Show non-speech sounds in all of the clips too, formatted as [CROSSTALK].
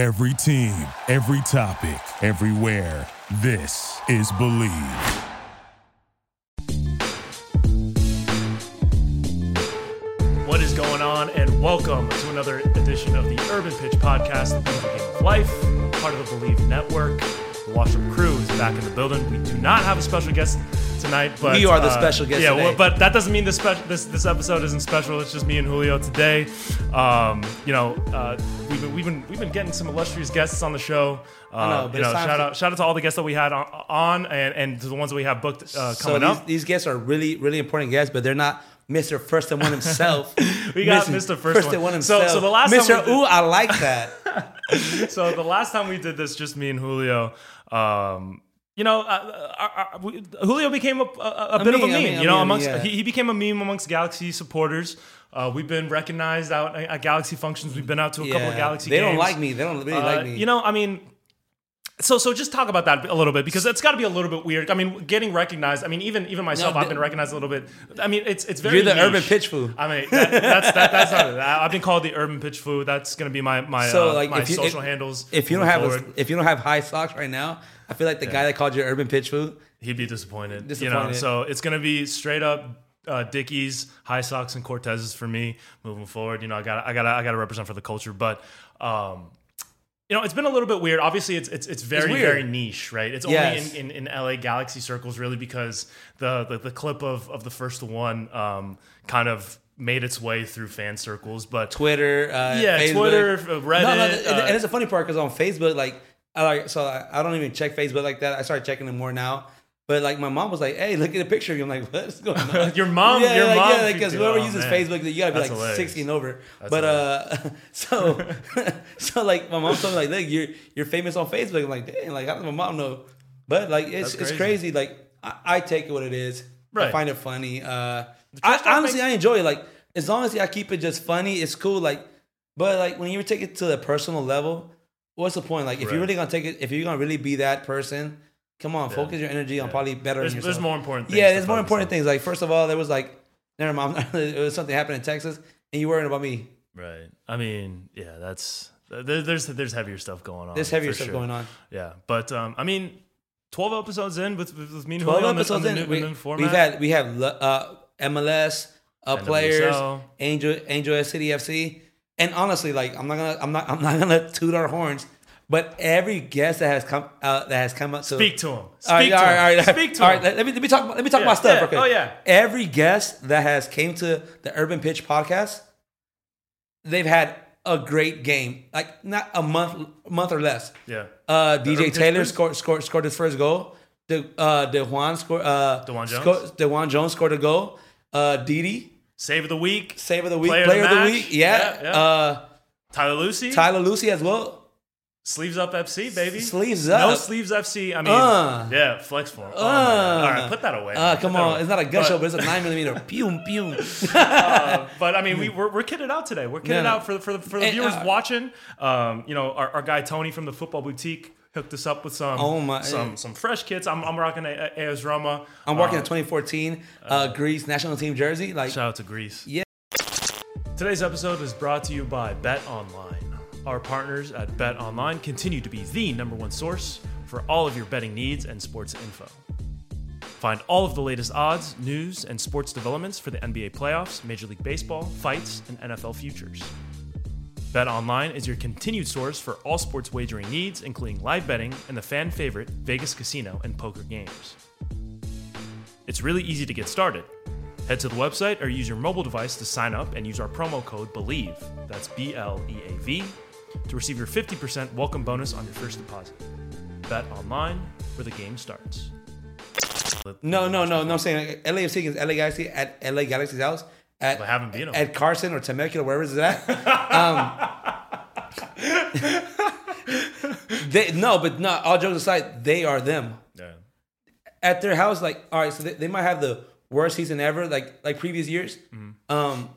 Every team, every topic, everywhere. This is Bleav. What is going on? And welcome to another edition of the Urban Pitch Podcast, the beautiful game of life, part of the Bleav Network. The Washroom crew is back in the building. We do not have a special guest tonight, but We are the special guest Yeah, well, but that doesn't mean this special this this episode isn't special. It's just me and Julio today. Um, you know, uh, we've been we've been we've been getting some illustrious guests on the show. Uh, know, but you know, shout out shout out to all the guests that we had on, on and and to the ones that we have booked uh, So coming these, up. these guests are really, really important guests, but they're not Mr. First and One himself. [LAUGHS] We got Mr. First First and One So- himself. so so the last time Mr. we did- Ooh, I like that. [LAUGHS] so the last time we did this, just me and Julio, um, you know, uh, uh, uh, Julio became a, a, a bit of a meme, meme. I mean, you know, mean, amongst yeah. he, he became a meme amongst Galaxy supporters. Uh, we've been recognized out at, Galaxy functions. We've been out to a couple of Yeah, Galaxy. They games. don't like me. They don't really Uh, like me. You know, I mean. So, so just talk about that a little bit because it's got to be a little bit weird. I mean, getting recognized. I mean, even even myself, No, I've been recognized a little bit. I mean, it's it's very. You're the niche. urban pitch fool. I mean, that, that's that, that's not I've been called the urban pitch food. That's gonna be my my So, uh, like, my if you- social if- handles. if you don't have a, if you don't have high socks right now, I feel like the guy that called you urban pitch food. he'd be disappointed. Disappointed. You know, so it's gonna be straight up uh, Dickies, High Socks, and Cortezes for me moving forward. You know, I got I got I got to represent for the culture, but. um you know, it's been a little bit weird. Obviously, it's it's it's very weird. very niche, right? It's Yes. only in, in, in LA Galaxy circles, really, because the the, the clip of of the first one um, kind of made its way through fan circles. But Twitter, uh, yeah, Facebook. Twitter, uh, Reddit, No, no, and, uh, and it's a funny part because on Facebook, like, I like, so I, I don't even check Facebook like that. I started checking it more now. But like, my mom was like, "Hey, look at the picture." Of you." I'm like, "What's going on?" [LAUGHS] Your mom- yeah, your like, mom yeah, because freaked whoever out, uses man. Facebook, you gotta be That's like hilarious. 60 and over. That's but uh, [LAUGHS] so, [LAUGHS] so like, my mom told me like, "Look, you're you're famous on Facebook." I'm like, "Dang, like, how does my mom know?" But like, it's That's it's crazy. crazy. Like, I, I take it what it is. I Right. find it funny. Uh, I, honestly, I enjoy it. Like, as long as I keep it just funny, it's cool. Like, but like when you take it to the personal level, what's the point? Like, if Right. you're really gonna take it, if you're gonna really be that person, come on, focus your energy on probably better. there's, there's more important things. Yeah, there's more important on. things. Like, first of all, there was like, never mind, [LAUGHS] it was something happened in Texas, and you worrying about me. Right. I mean, yeah, that's there, there's there's heavier stuff going on. There's heavier stuff sure. going on. Yeah, but um, I mean, twelve episodes in with with, with me and Twelve Julio episodes the in, new, we. We've had we have uh, MLS uh, NWSL. players, Angel Angel City FC, and honestly, like I'm not gonna I'm not I'm not gonna [LAUGHS] toot our horns, but every guest that has come uh, that has come up to speak to him. Speak All right, to all right, all him. right. Speak to all him. let, me let me talk let me talk Yeah, my stuff. yeah. Okay. Oh, yeah. Every guest that has came to the Urban Pitch podcast, they've had a great game. Like not a month month or less. Yeah. Uh, DJ Taylor scored scored scored his first goal. The uh, DeJuan scored. Uh, DeJuan Jones? sco- DeJuan Jones scored a goal. Uh, Didi Save of the week. save of the week, Player player, of the of the week. Yeah. Yeah, yeah. Uh, Tyler Lussi. Tyler Lussi as well. Sleeves up FC baby. Sleeves up. No sleeves FC. I mean, Uh. yeah, flex form. Oh. Uh. All right, put that away. Uh, come on, away. it's not a gusho, But- but, it's a nine millimeter. [LAUGHS] pew pew. Uh, [LAUGHS] but I mean, we, we're, we're kitted out today. We're kitted no. out for the, for the, for the And, viewers uh, watching. Um, you know, our, our guy Tony from the Football Boutique hooked us up with some Oh my- some some fresh kits. I'm, I'm rocking a, a AS Roma. I'm working Uh, a 2014 uh, Greece national team jersey. Like, Shout out to Greece. Yeah. Today's episode is brought to you by Bet Online. Our partners at Bet Online continue to be the number one source for all of your betting needs and sports info. Find all of the latest odds, news, and sports developments for the NBA playoffs, Major League Baseball, fights, and NFL futures. Bet Online is your continued source for all sports wagering needs, including live betting and the fan favorite Vegas casino and poker games. It's really easy to get started. Head to the website or use your mobile device to sign up and use our promo code BLEAV, that's B L E A V, to receive your 50% welcome bonus on your first deposit. Bet online where the game starts. no, no, no, no. I'm saying LAFC against LA Galaxy at LA Galaxy's house at I haven't beat at Carson or Temecula, wherever it's at. Um, [LAUGHS] they, no, but no. All jokes aside, they are them Yeah. at their house. Like, all right, so they, they might have the worst season ever, like like previous years. Mm-hmm. Um,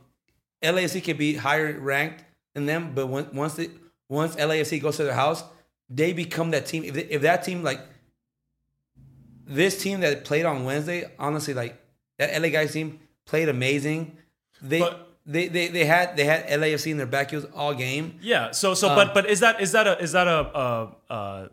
LAFC can be higher ranked than them, but when, once they once LAFC goes to their house, they become that team. If, they, if that team like this team that played on Wednesday, honestly, like that LA guys team played amazing. They But they, they they had they had LAFC in their backyards all game. Yeah. So so Um, but but is that is that a is that a uh uh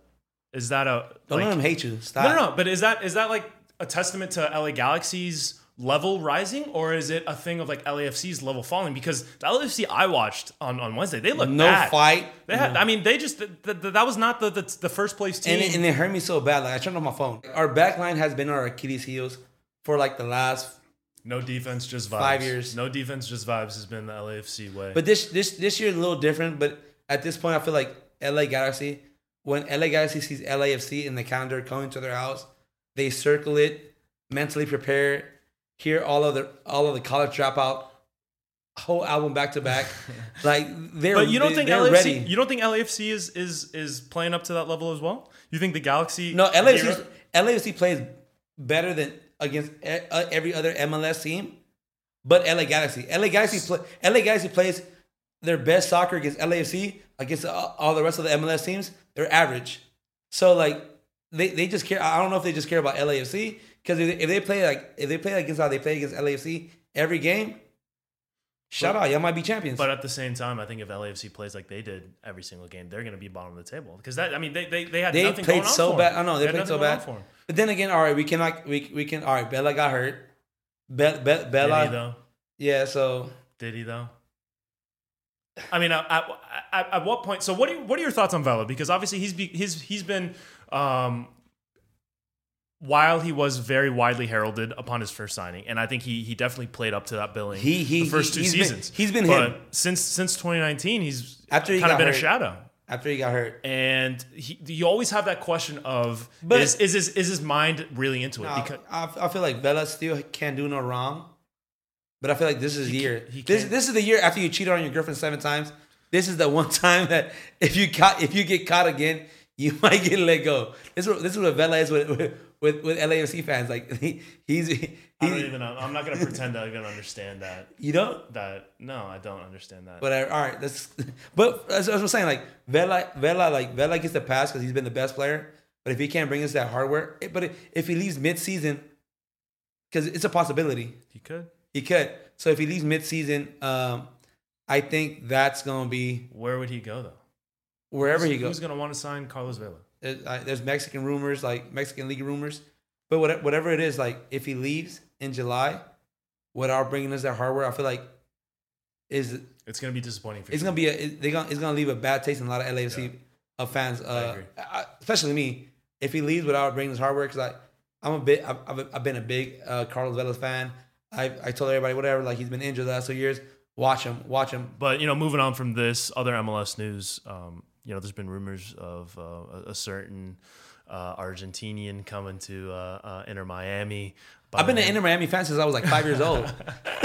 is that a Don't like, let them hate you. Stop. no, no no but is that is that like a testament to LA Galaxy's level rising or is it a thing of like LAFC's level falling because the LAFC I watched on on Wednesday they looked No bad. fight. They had I mean they just th- th- th- that was not the the, the first place team. And it, and it hurt me so bad. Like I turned on my phone. Our back line has been on our Achilles heels for like the last. no defense just vibes. Five years. No defense just vibes has been the LAFC way. But this this this year is a little different. But at this point, I feel like LA Galaxy. When LA Galaxy sees LAFC in the calendar coming to their house, they circle it, mentally prepare, hear all of the all of the college dropout whole album back to back. [LAUGHS] Like they're But you don't they- think they're LAFC? ready. You don't think LAFC is is is playing up to that level as well? You think the Galaxy? No, LAFC LAFC plays better than against uh, every other MLS team, but LA Galaxy. LA Galaxy play, LA Galaxy plays their best soccer against LAFC against all all the rest of the MLS teams. They're average. So like they, they just care. I don't know if they just care about LAFC because if, they- if they play like if they play against how they play against LAFC every game, shout out, y'all might be champions. But at the same time, I think if LAFC plays like they did every single game, they're going to be bottom of the table because that. I mean, they they, they had they nothing played going on so bad. I know they, had played so bad. But then again, all right, we cannot we we can all right. Vela got hurt. Be, Be, Did Vela, he though? yeah. So Did he though? I mean, at, at, at, at what point? So, what are you, what are your thoughts on Vela? Because obviously, he's be, he's he's been um, while he was very widely heralded upon his first signing, and I think he he definitely played up to that billing. He- he- the first he- two he's been- seasons. he's been but him. since since 2019. He's After he kind of been a shadow. after he got hurt, And he, you always have that question of But- is, is his is his mind really into it? I, Because I, I feel like Vela still can't do no wrong. But I feel like this is the year. he This this is the year after you cheated on your girlfriend seven times. This is the one [LAUGHS] time that if you caught if you get caught again, [LAUGHS] you might get let go. This is what, this is what Vela is with with, with, LAFC fans. Like [LAUGHS] he, he's he, I don't even know. I'm not gonna pretend that I even understand that. you don't. That no, I don't understand that. Whatever. All right. That's. [LAUGHS] But as, as I was saying, like Vela, Vela, like Vela gets the pass because he's been the best player. But if he can't bring us that hardware, eh, but if he leaves mid-season, because it's a possibility, he could. he could. So if he leaves mid-season, um, I think that's gonna be Where would he go though? Wherever he goes. Who's gonna want to sign Carlos Vela? There's, uh, there's Mexican rumors, like Mexican league rumors. But what, whatever it is, like if he leaves in July, without bringing us that hardware, I feel like is It's gonna be disappointing for it's you. gonna be a it- they gonna it's gonna leave a bad taste in a lot of LAFC uh, fans. Uh, agree. I- especially me. If he leaves without bringing his hardware, because I I'm a bit I've, I've, I've been a big uh, Carlos Vela fan. I I told everybody whatever like he's been injured the last two years. Watch him, watch him. But you know, moving on from this, other MLS news. Um, you know, there's been rumors of uh, a- a certain uh, Argentinian coming to uh, uh, Inter Miami. I've been the an Inter Miami fan since I was like five years old. [LAUGHS]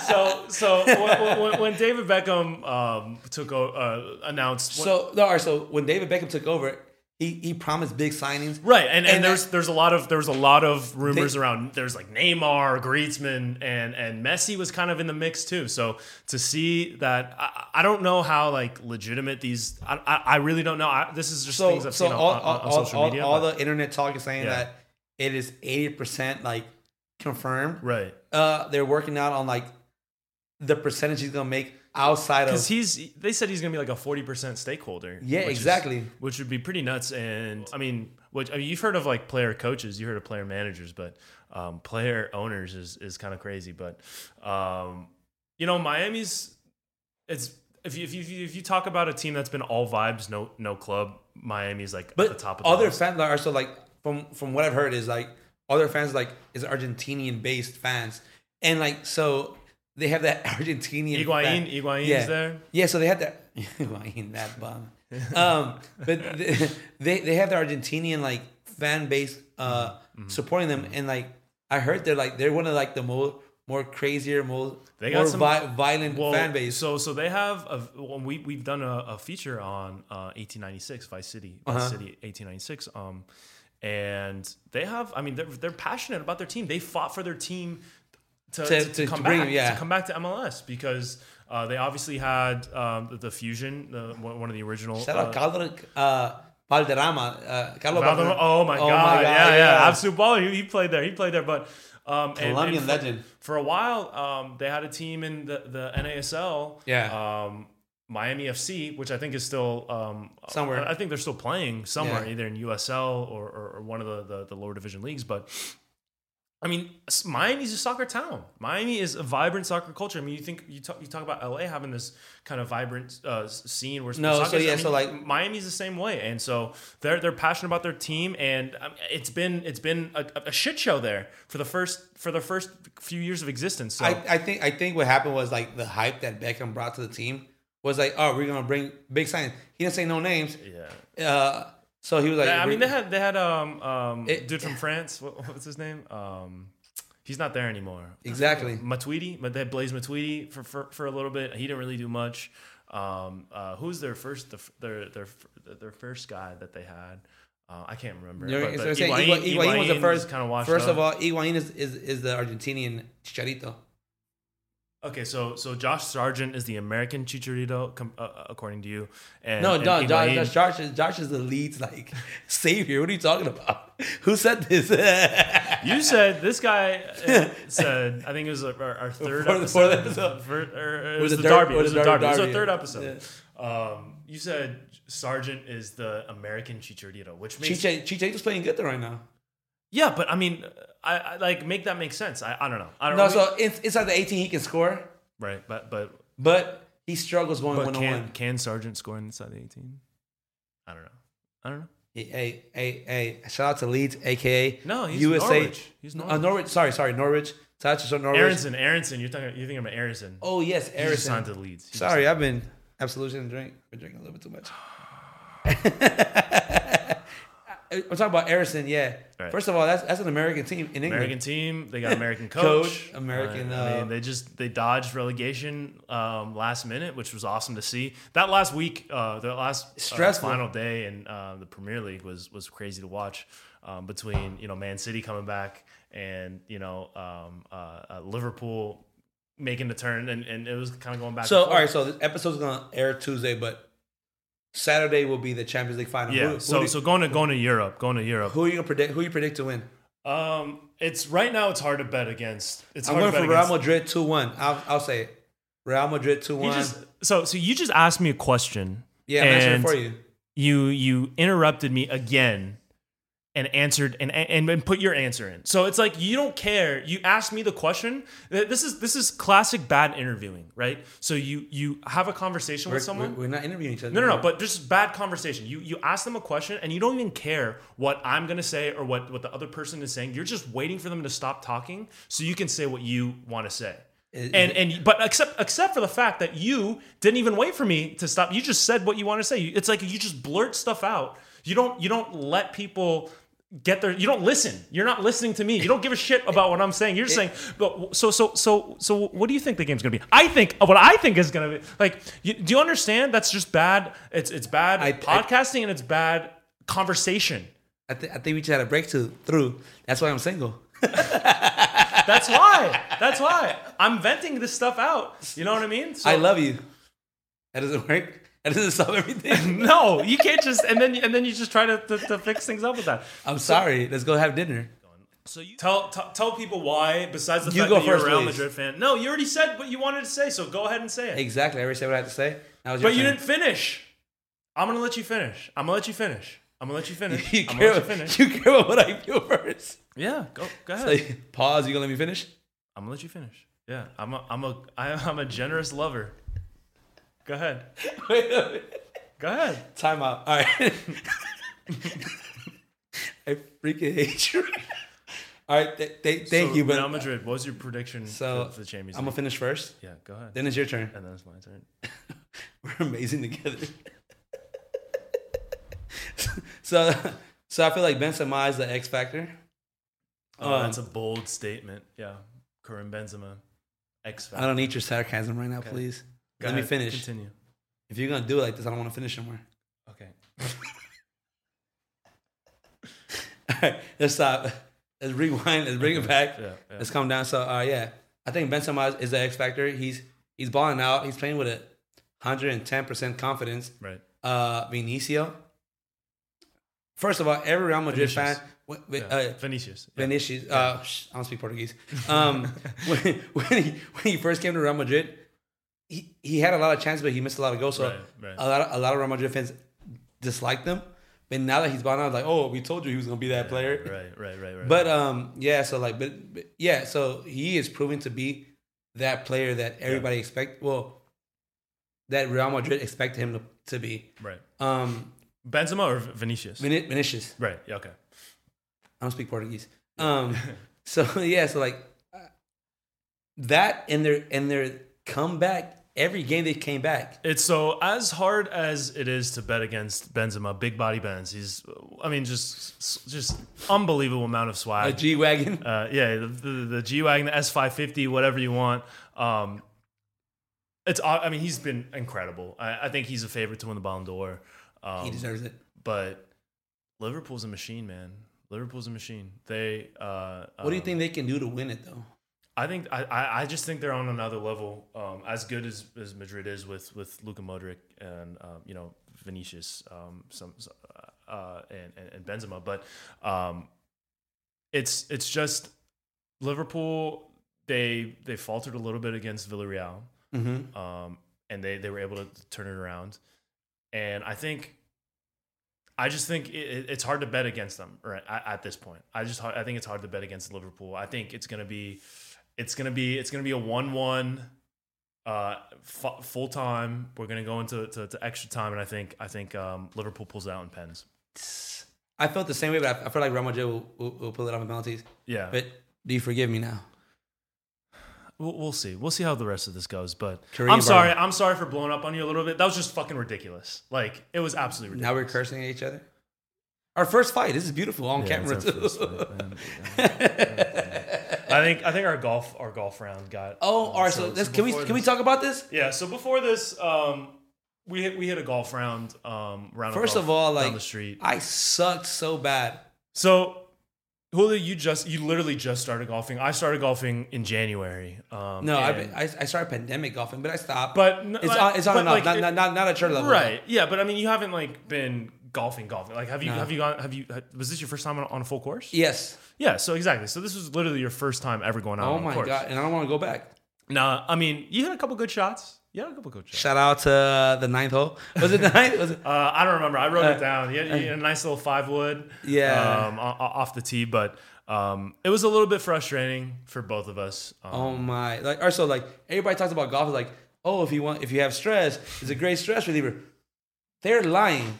so so when, when, when David Beckham um, took o- uh, announced So no, all right, so when David Beckham took over, he he promised big signings. Right, and, and, And there's that- there's a lot of there's a lot of rumors They- around. There's like Neymar, Griezmann, and and Messi was kind of in the mix too. So to see that, I, I don't know how like legitimate these. I, I, I really don't know. I, this is just So things I've so seen all, on, on, on all, social all, media. all but- the internet talk is saying Yeah. that it is eighty percent like confirmed. right, Uh, they're working out on like the percentage he's gonna make outside of because he's they said he's gonna be like a forty percent stakeholder. Yeah, which is- exactly. which would be pretty nuts. And I mean, which I mean, you've heard of like player coaches, you heard of player managers, but um, player owners is is kind of crazy. But um, you know, Miami's it's if you, if you if you talk about a team that's been all vibes, no no club, Miami's like But at the top of the other fans are so like from from what I've heard is like other fans like is Argentinian based fans, and like so they have that [LAUGHS] Argentinian Higuain, fan- Higuain's yeah. there. Yeah, so they had that [LAUGHS] Higuain that bum. [LAUGHS] Um, but th- they they have the Argentinian like fan base uh Mm-hmm. supporting them, and like I heard they're like they're one of like the more more crazier, more They got more some- vi- violent Well, fan base. So so they have a well, we we've done a, a feature on uh, 1896 Vice City Vice Uh-huh. City 1896 um and they have I mean they're they're passionate about their team. They fought for their team to, To- to, to- come bring back yeah. to come back to MLS because uh, they obviously had um, the, the fusion the, one of the original Shout uh, out Calder, uh, Valderrama, uh, Carlos Valderrama- Valderrama. Oh my god! yeah, yeah, yeah. absolute baller. He, he played there. He played there, but Um, and- and Colombian for- legend. For a while, um, they had a team in the, the NASL. Yeah. Um, Miami FC, which I think is still um, Somewhere. I, I think they're still playing somewhere, Yeah. either in USL or, or, or one of the, the the lower division leagues. But I mean, Miami's a soccer town. Miami is a vibrant soccer culture. I mean, you think you talk you talk about LA having this kind of vibrant uh, scene where No, so yeah, I so mean, like- Miami's the same way, and so they're they're passionate about their team, and um, it's been it's been a, a shit show there for the first for the first few years of existence. So I, I think I think what happened was like the hype that Beckham brought to the team was like, oh, we're gonna bring big signs. He didn't say no names. yeah. Uh, so he was like, Yeah, I mean, they had they had um um It- dude from France. What, what's his name? Um, he's not there anymore. exactly. Matuidi, but they had Blaise Matuidi for, for for a little bit. He didn't really do much. Um, uh, who's their first the, their their their first guy that they had? Uh, I can't remember. You're, but, but you're saying Higuain- Higuain, Higuain was the first. kind of first up. of all, Higuain is, is is the Argentinian Chicharito. Okay, so so Josh Sargent is the American Chicharito, com- uh, uh, according to you. And, No, and no, Josh, Higuain- Josh, Josh, is, Josh is the Leeds like [LAUGHS] savior. What are you talking about? [LAUGHS] Who said this? [LAUGHS] You said this guy uh, said. I think it was our, our third For the- episode. the episode. For- or it Was was the Derby-. It was the Derby- Derby. It was our Derby, third yeah. episode. Um, you said Sargent is the American Chicharito, which makes Chiche, Chicharito's playing good there right now. yeah, but I mean, I, I like make that make sense. I, I don't know. I don't No, know. so it's inside the 18 he can score, right, but but but he struggles going one on can one. can Sargent score inside the eighteen? I don't know. I don't know. Hey, hey, hey! Shout out to Leeds, aka No, he's USA. Norwich. He's Uh, Norwich. Norwich. Sorry, sorry, Norwich. Shout out to Norwich. Aaronson, Aaronson. You're talking. You're thinking about Aaronson. Oh yes, just signed to Leeds. He Sorry, I've been absolution drink. Been drinking a little bit too much. [SIGHS] [LAUGHS] I'm talking about Aaronson, yeah. Right. First of all, that's that's an American team in England. American team. They got [LAUGHS] American coach. Coach, American, I uh, mean, they just they dodged relegation um, last minute, which was awesome to see. That last week, uh, the last uh, Stressful. final day in uh, the Premier League was was crazy to watch. Um, between you know Man City coming back and you know um, uh, uh, Liverpool making the turn, and, and it was kind of going back. So and forth. right, so this episode's gonna air Tuesday, but Saturday will be the Champions League final. yeah. Who, so you- so going to going to Europe, going to Europe. who are you gonna predict? Who you predict to win? Um, it's right now. It's hard to bet against. It's I'm going for Real against. Madrid two one. I'll I'll say it. Real Madrid two one. so so you just asked me a question. Yeah, I'm answering for you. You you interrupted me again and answered and, and and put your answer in. So it's like you don't care. You ask me the question. This is this is classic bad interviewing, right? So you you have a conversation We're, with someone. we're, not interviewing each other. No, no, no, but just bad conversation. You you ask them a question and you don't even care what I'm gonna say or what, what the other person is saying. You're just waiting for them to stop talking so you can say what you want to say. Is- and and but except except for the fact that you didn't even wait for me to stop. You just said what you want to say. It's like you just blurt stuff out. You don't you don't let people get there. you don't listen. You're not listening to me. You don't give a shit about what I'm saying. You're just saying but so so so so what do you think the game's to be? I think what I think is to be like you, do you understand that's just bad it's it's bad I- I- podcasting and it's bad conversation. I, th- I think we just had a breakthrough. Through. That's why I'm single. [LAUGHS] That's why. That's why. I'm venting this stuff out. You know what I mean? So- I love you. That doesn't work. [LAUGHS] That doesn't solve everything. [LAUGHS] No, you can't just and then and then you just try to, to, to fix things up with that. I'm sorry. Let's go have dinner. So you tell t- tell people why, besides the You fact go that you're first, a Real please. Madrid fan. No, you already said what you wanted to say, so go ahead and say it. Exactly. I already said what I had to say. Now it's your But you turn. didn't finish. I'm gonna let you finish. I'm gonna let you finish. I'm gonna let you finish. [LAUGHS] You I'm gonna care, let you finish. you care about what I feel first. Yeah, go go ahead. Like, pause. You gonna let me finish? I'm gonna let you finish. Yeah, I'm a I'm a I'm a generous lover. Go ahead. [LAUGHS] Wait a minute. Go ahead. Time out. All right. [LAUGHS] I freaking hate you. All right. Th- th- thank So, you, but Real Madrid. What was your prediction So, for, the Champions I'm gonna finish first. yeah, go ahead. Then it's your turn. and then it's my turn. [LAUGHS] We're amazing together. so, so I feel like Benzema is the X factor. Oh, Um, that's a bold statement. Yeah, Karim Benzema, X Factor. I don't need your sarcasm right now, please. Go Let me finish. Continue. If you're gonna do it like this, I don't want to finish anymore. Okay. [LAUGHS] All right, let's stop. Let's rewind. Let's bring it back. Yeah, yeah. Let's calm down. So, uh, yeah, I think Benzema is the X factor. He's he's balling out. He's playing with a 110 percent confidence. Right. Uh, Vinicio, First of all, every Real Madrid Vinicius. fan, when, when, Yeah. uh, Vinicius. Vinicius. Uh, I don't speak Portuguese. Um, [LAUGHS] when, when he when he first came to Real Madrid, he, he had a lot of chances, but he missed a lot of goals. So Right, right. a lot of, a lot of Real Madrid fans disliked him. But now that he's gone out, like, oh, we told you he was gonna be that player. Right, right, right, right. But um, yeah. So like, but, but yeah. So he is proving to be that player that everybody expect. Well, that Real Madrid expected him to, to be. right. Um, Benzema or Vinicius? Vini- Vinicius. right. Yeah. Okay. I don't speak Portuguese. Um, [LAUGHS] so [LAUGHS] yeah, so like uh, that and their and their comeback. Every game they came back. It's so as hard as it is to bet against Benzema, big body Benz. He's, I mean, just just unbelievable amount of A swag. G wagon. uh, yeah, the, the, the G wagon, the S five fifty, whatever you want. Um, it's, I mean, he's been incredible. I, I think he's a favorite to win the Ballon d'Or. Um, he deserves it. but Liverpool's a machine, man. Liverpool's a machine. They. Uh, What do you um, think they can do to win it though? I think I, I just think they're on another level. Um, as good as, as Madrid is with with Luka Modric and um, you know Vinicius, um, some uh, and, and and Benzema, but um, it's it's just Liverpool. They they faltered a little bit against Villarreal, Mm-hmm. um, and they they were able to turn it around. And I think, I just think it, it- it's hard to bet against them right at, at this point. I just I think it's hard to bet against Liverpool. I think it's gonna be, it's gonna be it's gonna be a one one, uh, f- full time. We're gonna go into to, to extra time, and I think I think um, Liverpool pulls it out in pens. I felt the same way, but I, I feel like Real Madrid will, will, will pull it off in penalties. Yeah, But do you forgive me now? we'll, we'll see. We'll see how the rest of this goes. But I'm sorry. I'm sorry for blowing up on you a little bit. That was just fucking ridiculous. Like it was absolutely ridiculous. Now we're cursing at each other. Our first fight. This is beautiful on Yeah, camera too. fight, [LAUGHS] man. I think I think our golf our golf round got. oh, uh, all right. So, let's, can we before can we talk about this? Yeah. So before this, um, we hit we hit a golf round. Um, round. First golf of all, like the street. I sucked so bad. So, Julio, you just you literally just started golfing. I started golfing in January. Um, No, I've been, I I started pandemic golfing, but I stopped. but it's like- on it's on and off, like not, it- not, not not at your level. right. Yeah, but I mean, you haven't like been golfing golfing. Like, have you No. have you gone? Have you was this your first time on, on a full course? Yes. Yeah. So exactly. So this was literally your first time ever going out. Oh on my course. god, and I don't want to go back. Nah, I mean, you had a couple good shots. You had a couple good shots. Shout out to uh, the ninth hole. Was it the [LAUGHS] ninth? Was it? Uh, I don't remember. I wrote Uh, it down. You had, you had a nice little five wood. Yeah. Um, off the tee, but um, it was a little bit frustrating for both of us. Um, Oh my! Like also like everybody talks about golf is like, oh, if you want, if you have stress, it's a great stress reliever. They're lying.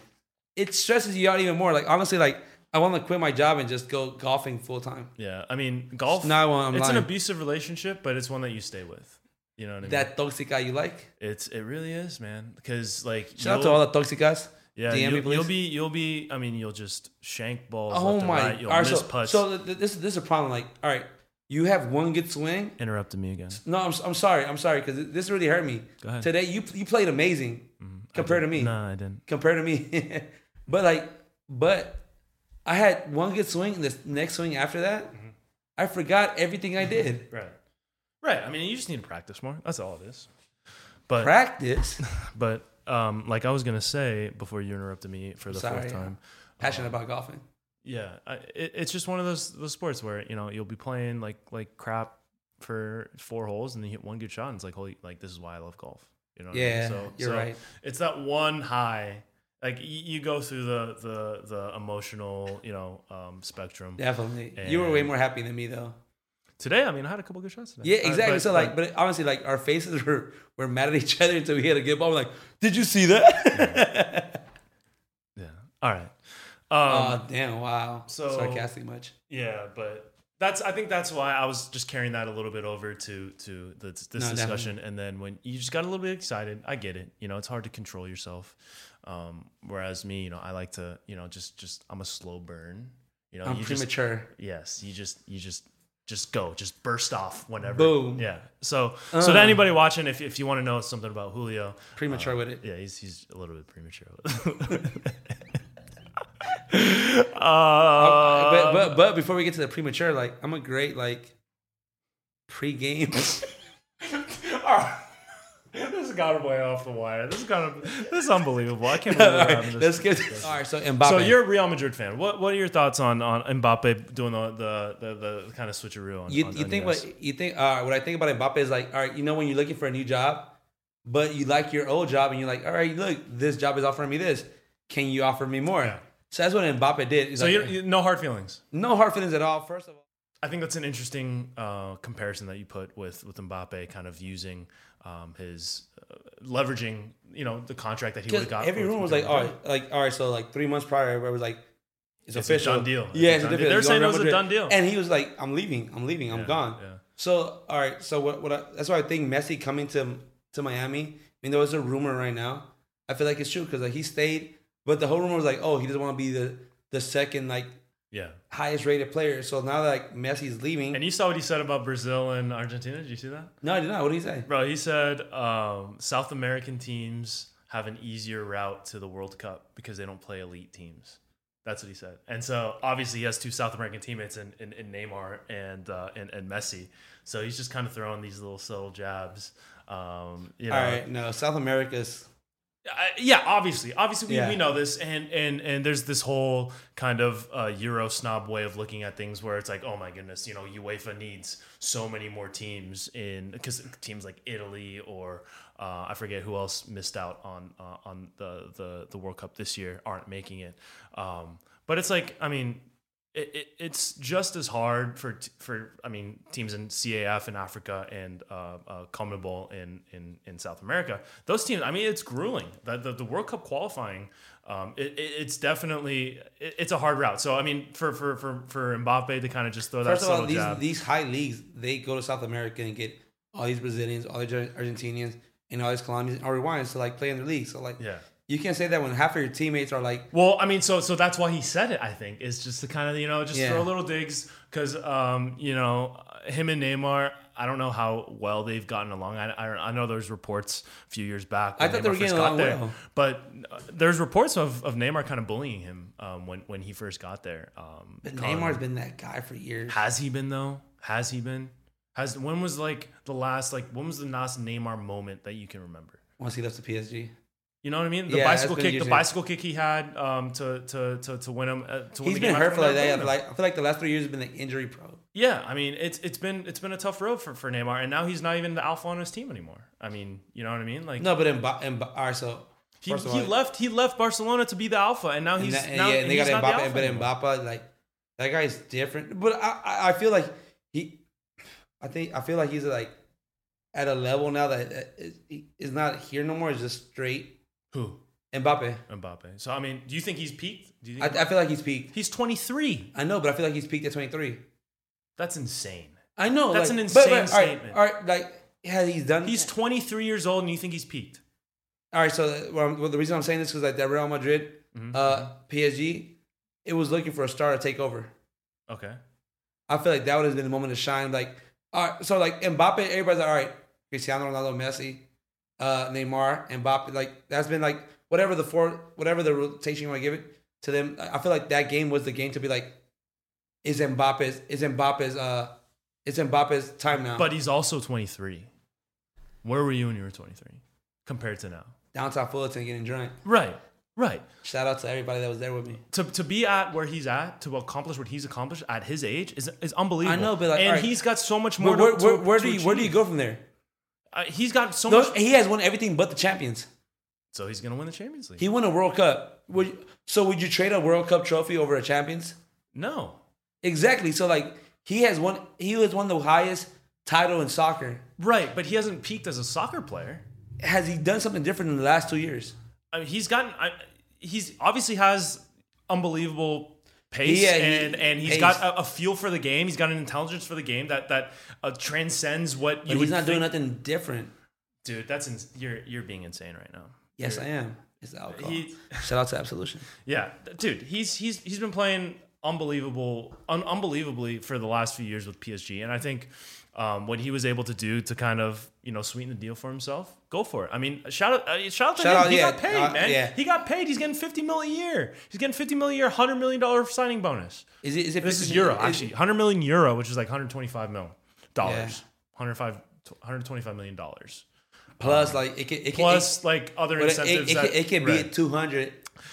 It stresses you out even more. Like honestly, like I want to quit my job and just go golfing full time. Yeah, I mean, golf. No, I'm it's an abusive relationship, but it's one that you stay with. You know what I mean? That toxic guy you like? it's it really is, man. Because like, Shout out to all the toxic guys. yeah, DM you'll, please. you'll be you'll be. I mean, you'll just shank balls. Oh my! right. You'll all right, miss so, putts. so th- this this is a problem. Like, all right, you have one good swing. Interrupted me again. No, I'm, I'm sorry. I'm sorry because this really hurt me. Go ahead. Today, you you played amazing mm-hmm. compared to me. No, I didn't. compared to me. [LAUGHS] but like, but I had one good swing, and this next swing after that, Mm-hmm. I forgot everything I did. [LAUGHS] Right. Right. I mean, you just need to practice more. That's all it is. But Practice. [LAUGHS] but um, like I was gonna say before you interrupted me for the Sorry, fourth yeah. time. Passionate about golfing. Yeah, I, it, it's just one of those those sports where you know you'll be playing like like crap for four holes and then you hit one good shot and it's like holy like this is why I love golf. You know? what I mean? Yeah, So you're so right. It's that one high. Like you go through the the the emotional you know um, spectrum. Definitely. you were way more happy than me though. Today, I mean, I had a couple good shots today. Yeah, Uh, exactly. but- so like, but honestly, like our faces [LAUGHS] were were mad at each other until we hit a good ball. We're like, did you see that? yeah. All right. Um, oh damn! Wow. so- sarcastic much. Yeah, but that's I think that's why I was just carrying that a little bit over to to the, this No, discussion, and then when you just got a little bit excited, I get it. You know, it's hard to control yourself. Um, whereas me, you know, I like to, you know, just just I'm a slow burn. You know, I'm you just premature. yes, you just you just just go, just burst off whenever. Boom. Yeah. So so to Uh. anybody watching, if if you want to know something about Julio, premature with it. yeah, he's he's a little bit premature. [LAUGHS] uh, but but but before we get to the premature, like I'm a great like pre-game. [LAUGHS] this got way off the wire. This is kind of this is unbelievable. I can't [LAUGHS] believe we're having Let's this. get all right. So Mbappe. So you're a Real Madrid fan. What what are your thoughts on on Mbappe doing the the the, the kind of switcheroo on? you, on, you on think guys? what you think? Uh, what I think about Mbappe is like, all right, you know, when you're looking for a new job, but you like your old job, and you're like, all right, look, this job is offering me this. Can you offer me more? Yeah. So that's what Mbappe did. He's So like, you're, you no hard feelings. no hard feelings at all. First of all, I think that's an interesting uh, comparison that you put with with Mbappe, kind of using um, his uh, leveraging, you know, the contract that he would have got. every room was like, all right, like all right, so like three months prior, everybody was like, it's, It's a official, done deal. It's Yeah, it's a done deal. They're saying it was a done deal. And he was like, I'm leaving, I'm leaving, I'm Yeah, gone. yeah. So all right, so what? What? I, that's why I think Messi coming to to Miami. I mean, there was a rumor right now. I feel like it's true because like he stayed, but the whole rumor was like, oh, he doesn't want to be the the second like Yeah. highest rated player. So now that like Messi's leaving, And you saw what he said about Brazil and Argentina. Did you see that? no, I did not. What did he say? Bro, he said um, South American teams have an easier route to the World Cup because they don't play elite teams. That's what he said. And so obviously he has two South American teammates in, in, in Neymar and, uh, and and Messi. So he's just kind of throwing these little subtle jabs. Um, you know, All right, no, South America's. I- yeah, obviously, obviously we, Yeah. we know this, and and and there's this whole kind of uh, Euro snob way of looking at things, where it's like, oh my goodness, you know, UEFA needs so many more teams in because teams like Italy or uh, I forget who else missed out on uh, on the, the the World Cup this year aren't making it. Um, but it's like, I mean, it, it, it's just as hard for for I mean teams in CAF in Africa and uh, uh, in, in in South America. Those teams, I mean, it's grueling. The the, the World Cup qualifying, um, it, it, it's definitely it, it's a hard route. So I mean, for for for for Mbappe to kind of just throw that First of all, these jab. these high leagues, they go to South America and get all these Brazilians, all these Argentinians, and all these Colombians or Rwandans to like play in their league. So like, yeah. You can't say that when half of your teammates are like, Well, I mean, so so that's why he said it. I think is just to kind of you know just Yeah. throw little digs because um you know him and Neymar. I don't know how well they've gotten along. I, I, I know there's reports a few years back. I thought they were getting along there, well. but uh, there's reports of, of Neymar kind of bullying him um, when when he first got there. Um, but Neymar's him- been that guy for years. has he been though? Has he been? Has when was like the last like when was the last Neymar moment that you can remember? Once he left the PSG, You know what I mean? The Yeah, bicycle kick, the bicycle kick he had um, to, to to to win him. Uh, to win he's been hurt for like that. Like I feel like the last three years have been like injury pro. Yeah, I mean it's it's been it's been a tough road for, for Neymar, and now he's not even the alpha on his team anymore. I mean, you know what I mean? Like No, but in, in all right, so he, he left he left Barcelona to be the alpha, and now and he's that- and now, yeah, and and they got not the Mbappe, but. Mbappe like that guy's different. But I, I I feel like he, I think I feel like he's like at a level now that he is not here no more. It's just straight Who Mbappe. Mbappe? So I mean, do you think he's peaked? Do you I, think I feel like he's peaked. he's twenty three? I know, but I feel like he's peaked at 23. That's insane. I know. That's like, an insane all right, statement. All right, like has he's done? He's twenty three years old, and you think he's peaked? all right. So well, well, the reason I'm saying this is like that Real Madrid, Mhm. uh, PSG, it was looking for a star to take over. Okay. I feel like that would have been the moment to shine. Like, all right, so like Mbappe, everybody's like, all right, Cristiano Ronaldo, Messi, uh, Neymar, and Mbappe. Like that's been like whatever the four, whatever the rotation you want to give it to them. I feel like that game was the game to be like, is Mbappe's, is Mbappe's, uh, it's Mbappe's time now. But he's also 23. Where were you when you were 23 compared to now? downtown Fullerton getting drunk. Right, right. Shout out to everybody that was there with me. To, to be at where he's at, to accomplish what he's accomplished at his age is, is unbelievable. I know, but, like, and alright. he's got so much more. Where, to, where, where to do you where do you go from there? Uh, he's got so Those, much. he has won everything but the champions. So he's gonna win the Champions League. He won a World Cup. Would you- so would you trade a World Cup trophy over a champions? no, Exactly. So like he has won. He was won the highest title in soccer. right, but he hasn't peaked as a soccer player. Has he done something different in the last two years? I mean, he's gotten. I, he's obviously has unbelievable pace, Yeah, he- and and he's pace. got a, a feel for the game. He's got an intelligence for the game that that uh, transcends what you But he's not think. doing nothing different. Dude, that's ins- you're you're being insane right now. Yes, I am. It's alcohol. He- Shout out to Absolution. Yeah, dude, he's he's he's been playing unbelievable, un- unbelievably for the last few years with PSG, and I think um, what he was able to do to kind of you know sweeten the deal for himself, go for it. I mean, shout out, uh, shout out to Shout him. out, he yeah, got paid, uh, man. yeah. He got paid. He's getting fifty mil a year. He's getting fifty mil a year, hundred million dollar signing bonus. Is it? Is it? This is euro, is- actually, hundred million euro, which is like hundred twenty five mil dollars, Yeah. 105, 125 million dollars. Plus, like it can, it can, Plus, like other it, it, incentives. it, that, can, it can be right. at two hundred.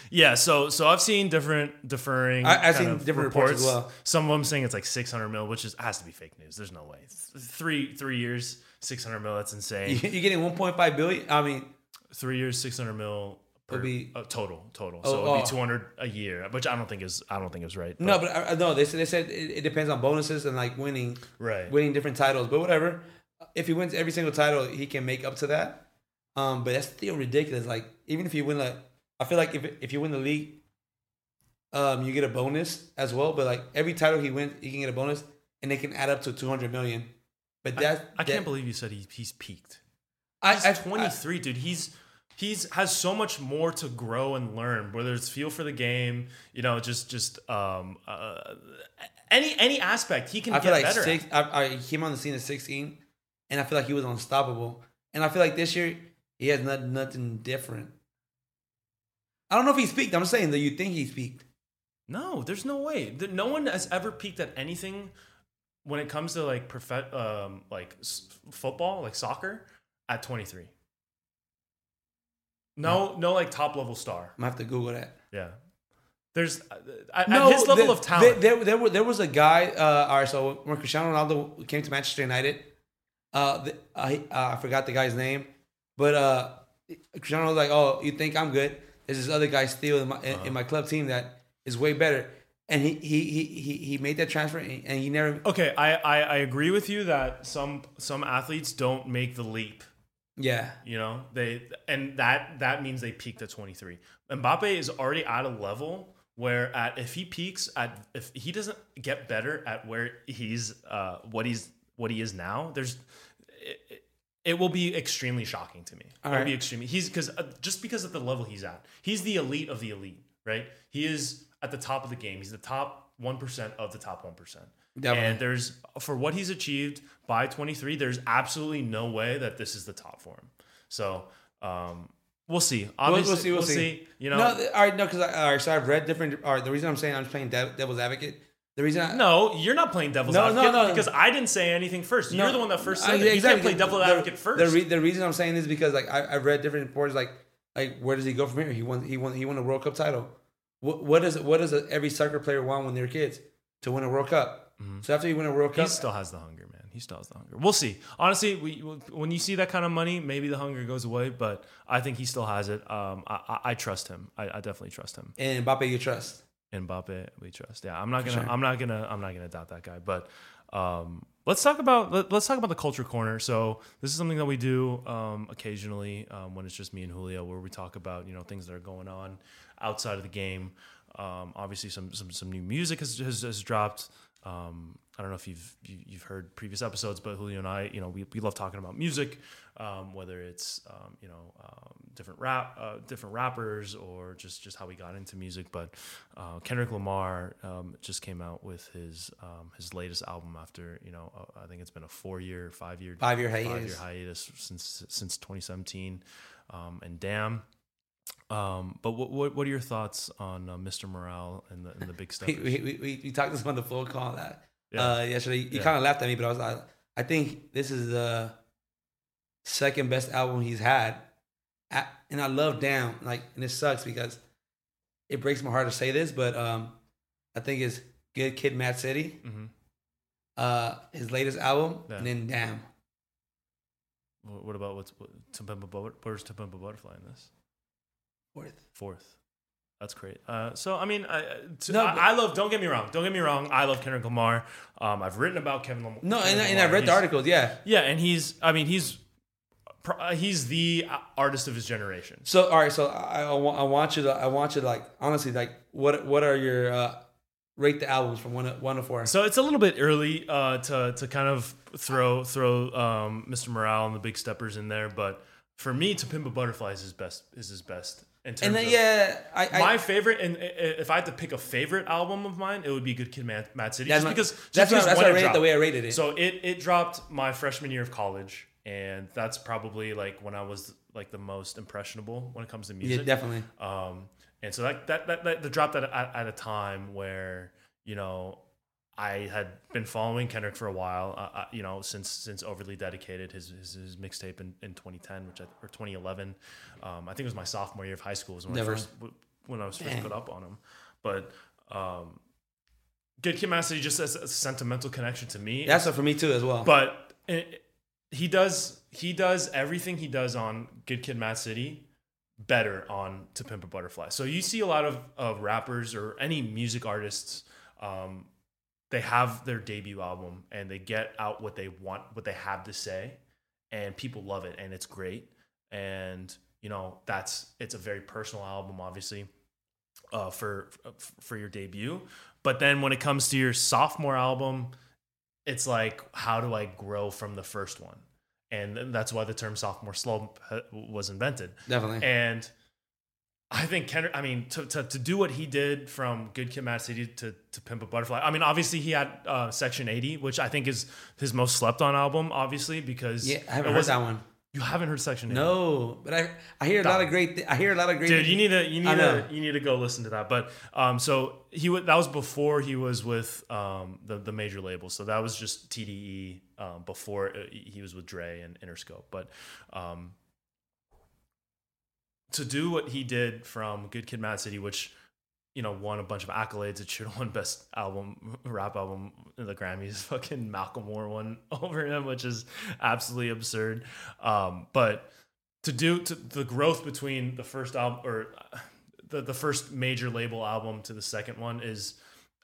Yeah, so so I've seen different deferring. I- I've seen different reports as well. Some of them saying it's like 600 mil, which is has to be fake news. There's no way. Three three years, 600 mil. That's insane. You're getting one point five billion. I mean, Three years, 600 mil. Per, be- uh, total total. Oh, So it'd oh. be 200 a year, which I don't think is I don't think is right. no, but I, I- no. They said they said it, it depends on bonuses and like winning, right. winning different titles. But whatever. If he wins every single title, he can make up to that. Um, but that's still ridiculous. Like even if you win, like I feel like if if you win the league, um, you get a bonus as well. But like every title he wins, he can get a bonus, and they can add up to two hundred million. But that I can't believe you said he, he's peaked. I, He's I, 23, dude. He's he's has so much more to grow and learn. Whether it's feel for the game, you know, just just um uh, any any aspect he can I get feel like better. six. I, I came on the scene at sixteen, and I feel like he was unstoppable. And I feel like this year he has not, nothing different. I don't know if he's peaked. I'm saying that you think he's peaked. No, there's no way. No one has ever peaked at anything when it comes to like prof- um like s- football, like soccer, at 23. No, no, like top level star. I'm gonna have to Google that. Yeah. There's uh, at, at his level of talent. There, there, there, were- there was a guy. Uh, all right, so when Cristiano Ronaldo came to Manchester United, uh, the, he- uh, I forgot the guy's name, but uh, Cristiano was like, "Oh, you think I'm good? There's this other guy still in my in, Uh-huh. in my club team that is way better." And he he he he, made that transfer, and he never. Okay, I, I I agree with you that some some athletes don't make the leap. Yeah, You know, they and that that means they peaked at 23. Mbappe is already at a level where at if he peaks at if he doesn't get better at where he's uh what he's what he is now, there's it- will be extremely shocking to me. All it will right. be extremely he's because uh, just because of the level he's at, he's the elite of the elite, right? He is at the top of the game. He's the top one percent of the top one percent. Definitely. And there's for what he's achieved by 23, there's absolutely no way that this is the top for him. So um, we'll see. Obviously, we'll see, we'll see. You know, no, all right, no, because all right, so I've read different. All right, the reason I'm saying I'm playing devil's advocate. The reason I, no, you're not playing devil's No, no, advocate no. because I didn't say anything first. No, you're the one that first I- said. You exactly. can't play devil's The- advocate first. The, re- the reason I'm saying this is because like I, I've read different reports like like where does he go from here? He won he won he won a World Cup title. What what is what does every soccer player want when they're kids to win a World Cup? So after you win a World he Cup, he still has the hunger, man. He still has the hunger. We'll see. Honestly, we, when you see that kind of money, maybe the hunger goes away. But I think he still has it. Um, I, I, I trust him. I, I definitely trust him. and Mbappe you trust. And Mbappe, we trust. Yeah, I'm not gonna, sure. I'm not gonna, I'm not gonna doubt that guy. But um, let's talk about let, us talk about the culture corner. So this is something that we do um, occasionally um, when it's just me and Julio, where we talk about you know things that are going on outside of the game. Um, obviously, some some some new music has has, has dropped. Um, I don't know if you've you, you've heard previous episodes, but Julio and I, you know, we, we love talking about music, um, whether it's um, you know um, different rap, uh, different rappers, or just just how we got into music. But uh, Kendrick Lamar um, just came out with his um, his latest album after you know uh, I think it's been a four year, five year, Five year five hiatus. year hiatus since since 2017, um, and damn. Um, but what, what what are your thoughts on uh, Mr. Morale and the and the big stuff? [LAUGHS] We, we, we, we, talked this on the phone call that Yeah. uh, yesterday. You Yeah. kind of laughed at me, but I was like, I think this is the second best album he's had, and I love Damn. Like, and it sucks because it breaks my heart to say this, but um, I think it's Good Kid, Mad City, hmm uh, his latest album, Yeah. and then Damn. What about what's what, To Pimp a Butter- where's To Pimp a Butterfly in this? Fourth. Fourth. That's great. Uh, so I mean, I, to, No, I, I love. Don't get me wrong. Don't get me wrong. I love Kendrick Lamar. Um, I've written about Kevin Lamar. No, and, Kendrick and I Lamar. read the articles. Yeah. Yeah, and he's. I mean, he's. uh, He's the artist of his generation. So all right, so I, I, I want you to I want you to like honestly like what what are your uh, rate the albums from one to, one to four? So it's a little bit early uh, to to kind of throw throw um, Mr. Morale and the Big Steppers in there, but for me, To Pimp a Butterfly is his best. Is his best. And then yeah, I, I my favorite, and i- i- if I had to pick a favorite album of mine, it would be Good Kid, Mad, Mad City. That's just my- because, just that's because that's I rated the way I rated it. So it it dropped my freshman year of college, and that's probably like when I was like the most impressionable when it comes to music. yeah, definitely. Um, and so that that that, that the dropped at, at at a time where you know I had been following Kendrick for a while, uh, uh, you know, since since overly dedicated his his, his mixtape in, in 2010, which I, or 2011, um, I think it was my sophomore year of high school was when Never. I first when I was first Dang. put up on him. But um, Good Kid, Mad City just has a sentimental connection to me. That's what for me too as well. But it, he does he does everything he does on Good Kid, Mad City better on To Pimp a Butterfly. So you see a lot of, of rappers or any music artists, um, they have their debut album and they get out what they want, what they have to say, and people love it and it's great. And you know that's it's a very personal album, obviously, uh, for for your debut. But then when it comes to your sophomore album, it's like how do I grow from the first one? And that's why the term sophomore slump uh, was invented. Definitely. And I think Kendrick, I mean, to, to, to do what he did from Good Kid Mad City to, to Pimp a Butterfly, I mean, obviously he had uh, Section 80, which I think is his most slept on album, obviously, because yeah, I haven't heard that one. You haven't heard Section 80? No, but I I hear a lot of great. Th- I hear a lot of great. Dude, you need to you need to you need to go listen to that. But um, so he wa- that was before he was with um the the major label. So that was just TDE um before uh, he was with Dre and Interscope. But um, to do what he did from Good Kid, Mad City, which you know won a bunch of accolades. It should have won best album rap album in the Grammys. [LAUGHS] Fucking Macklemore won [LAUGHS] over him, which is absolutely absurd. Um, but to do to the growth between the first album or [SIGHS] the the first major label album to the second one is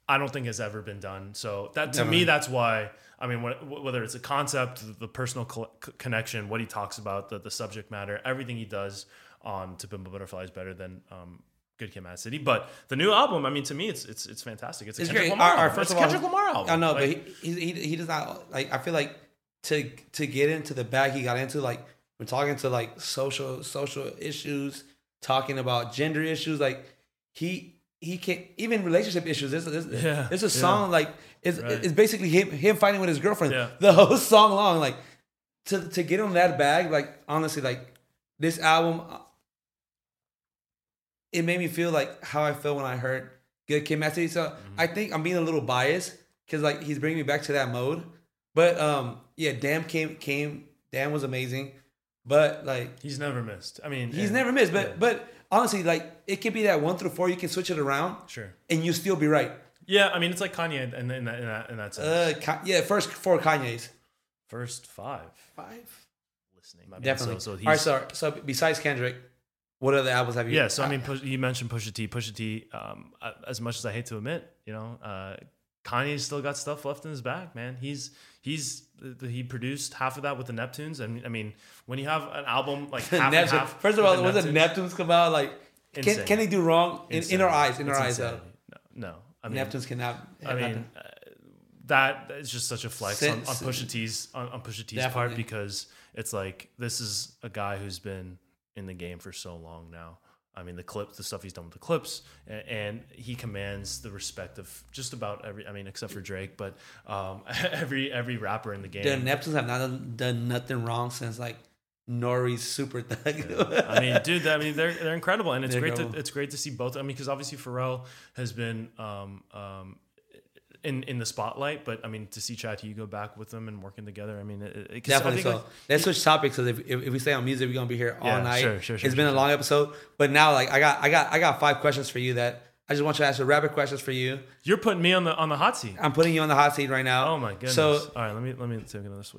I don't think has ever been done. So that to Definitely. me that's why I mean wh- whether it's a concept, the personal co- connection, what he talks about, the the subject matter, everything he does on To Pimp a Butterfly is better than um, Good Kid, Mad City. But the new album, I mean, to me, it's it's it's fantastic. It's a It's Kendrick great. Lamar. Our- our- album. first it's of a all, Kendrick Lamar album. I know, Like, but he, he he does not like. I feel like to to get into the bag he got into, like we're talking to like social social issues, talking about gender issues, like he he can't even relationship issues. There's there's, Yeah, there's a yeah. song like it's Right. it's basically him him fighting with his girlfriend Yeah. the whole song long. Like to to get on that bag, like honestly, like this album, it made me feel like how I felt when I heard Good Kid, Mad City. So Mm-hmm. I think I'm being a little biased because like he's bringing me back to that mode. But um, yeah, Damn came came. Damn was amazing, but like he's never missed. I mean, he's and- never missed. But yeah, but honestly, like it could be that one through four. You can switch it around sure. and you still be right. Yeah, I mean, it's like Kanye in, in that in that in that sense. Uh, yeah, first four Kanye's. First five Five. listening. I mean, Definitely. So, so All right, so so besides Kendrick, what other albums have you? Yeah, so I mean, Push, you mentioned Pusha T. Pusha T. Um, uh, as much as I hate to admit, you know, uh, Kanye's still got stuff left in his bag, man. He's he's he produced half of that with the Neptunes, and I mean, when you have an album like [LAUGHS] half Neptune. half, First of all, when the Neptunes, come out, like can, Insane. can they do wrong in, in our eyes? In our It's eyes, though. No, no. I mean, Neptunes cannot. I mean, uh, that is just such a flex on, on Since- Pusha T's on, on Pusha T's Definitely. part because it's like this is a guy who's been in the game for so long now. I mean, the Clipse, the stuff he's done with the Clipse, and, and he commands the respect of just about every. I mean, except for Drake, but um, [LAUGHS] every every rapper in the game. the Neptunes have not done, nothing wrong since like Nori's Super Thug. I mean, dude, I mean, they're they're incredible, and it's They're great incredible. to it's great to see both. I mean, because obviously Pharrell has been um, um, in in the spotlight, but I mean, to see Chad Hugo back with them and working together, I mean, it, it, Definitely so. like, Let's switch topics because if, if, if we stay on music, we're gonna be here all Yeah, night. sure, sure, sure, It's been sure, a long episode, but now like I got I got I got five questions for you that I just want you to ask the rapid questions for you. you're putting me on the on the hot seat. I'm putting you on the hot seat right now. Oh my goodness! So all right, let me let me take another this.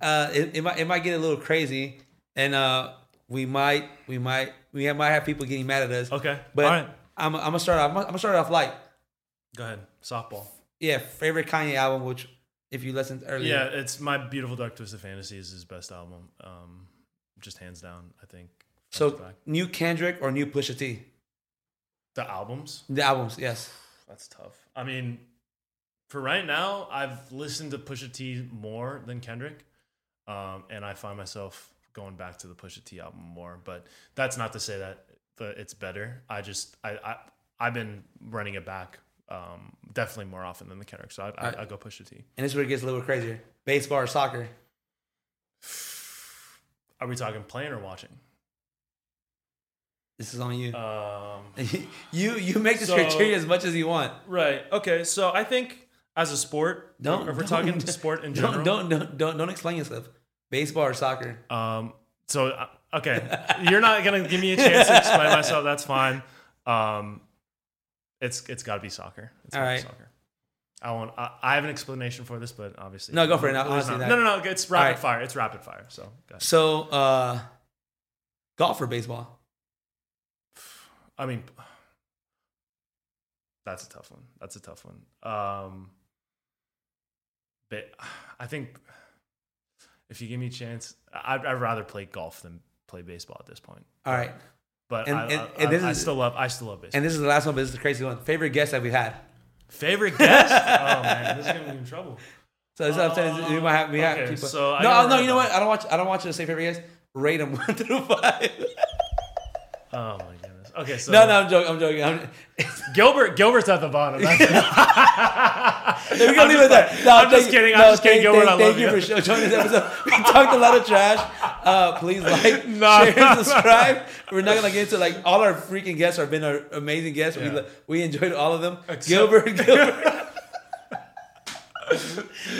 uh, it, it might it might get a little crazy, and uh, we might we might we might have people getting mad at us. Okay, But all right, I'm I'm gonna start off. I'm gonna start off light. go ahead. Softball. Yeah, favorite Kanye album, which if you listened earlier, Yeah, it's my beautiful dark twisted fantasy is his best album. Um, just hands down, I think. So new Kendrick or new Pusha T? the albums. The albums, yes. That's tough. I mean, for right now, I've listened to Pusha T more than Kendrick, um, and I find myself going back to the Pusha T album more. But that's not to say that the, it's better. I just I, I I've been running it back um, definitely more often than the Kendrick, so I, I. I go Pusha T. And this is where it gets a little crazier. Baseball or soccer? [SIGHS] Are we talking playing or watching? This is on you. Um, [LAUGHS] you you make this so- criteria as much as you want. Right. Okay. So I think As a sport, Don't. if we're don't- talking [LAUGHS] sport in general, Don't, don't don't don't don't explain yourself. Baseball or soccer? Um, so uh, okay, you're not gonna give me a chance to [LAUGHS] explain myself. That's fine. Um, it's it's got to be soccer. It's All gotta be soccer. I want. I, I have an explanation for this, but obviously No, go for it. No, honestly, not. no, no, no. It's rapid right. fire. It's rapid fire. So. So, uh, golf or baseball? I mean, that's a tough one. That's a tough one. Um, but I think if you give me a chance, I'd, I'd rather play golf than play baseball at this point. All right. But And- I, and- I, and this I, I is- still love. I still love baseball. And this is the last one, but this is the crazy one. Favorite guest that we've had. Favorite guest? [LAUGHS] oh man, this is gonna be in trouble. So that's what I'm saying. Uh, we might have, we have Okay, people. so no, no, you know what? I don't watch. I don't want you to say favorite guest. Rate them [LAUGHS] one through five. Oh my goodness. Okay, so no, no, I'm joking. I'm joking. I'm, [LAUGHS] Gilbert. Gilbert's at the bottom. That's [LAUGHS] [LAUGHS] we're gonna I'm leave it there. No, I'm just thank- kidding, I'm no, just kidding, Gilbert, I thank, love thank you you. for joining this episode. We talked a lot of trash. Uh, please like, No. share, and subscribe. We're not gonna get into like all our freaking guests have been our amazing guests. We Yeah. lo- we enjoyed all of them. Except- Gilbert, Gilbert.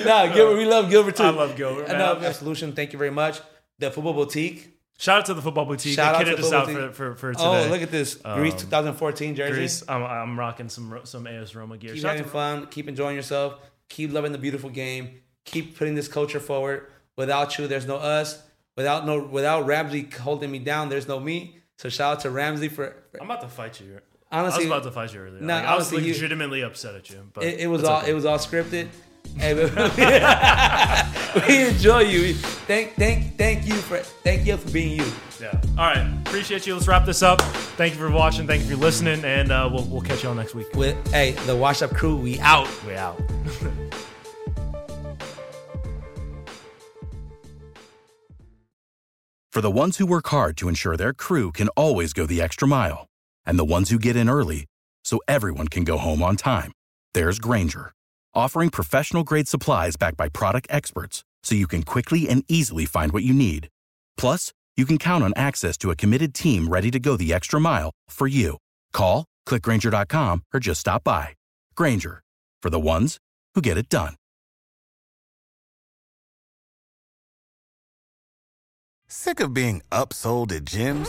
nah, Gilbert. We love Gilbert too. I love Gilbert, man. uh, Solution. Thank you very much. The Football Boutique. Shout out to the football boutique. Shout they out to kitted us out for, for, for today. Oh, look at this. Greece um, 2014 jersey. Greece. I'm, I'm rocking some some AS Roma gear. Keep Shout out having to fun. Keep enjoying yourself. Keep loving the beautiful game. Keep putting this culture forward. Without you, there's no us. Without no, without Ramsey holding me down, there's no me. So shout out to Ramsey for. for- I'm about to fight you. Honestly, I was about to fight you earlier. Nah, Like, I was honestly, you- legitimately upset at you. But it, it was all okay. it was all scripted. [LAUGHS] [LAUGHS] Hey, [LAUGHS] but- we enjoy you. Thank thank thank you for thank you for being you. Yeah. All right. Appreciate you. Let's wrap this up. Thank you for watching. Thank you for listening, and uh, we'll we'll catch you all next week. With hey the Wash Up Crew, we out. We out. [LAUGHS] For the ones who work hard to ensure their crew can always go the extra mile, and the ones who get in early so everyone can go home on time, there's Grainger, offering professional grade supplies backed by product experts so you can quickly and easily find what you need. Plus, you can count on access to a committed team ready to go the extra mile for you. Call, clickgrainger.com, or just stop by. Grainger, for the ones who get it done. Sick of being upsold at gyms?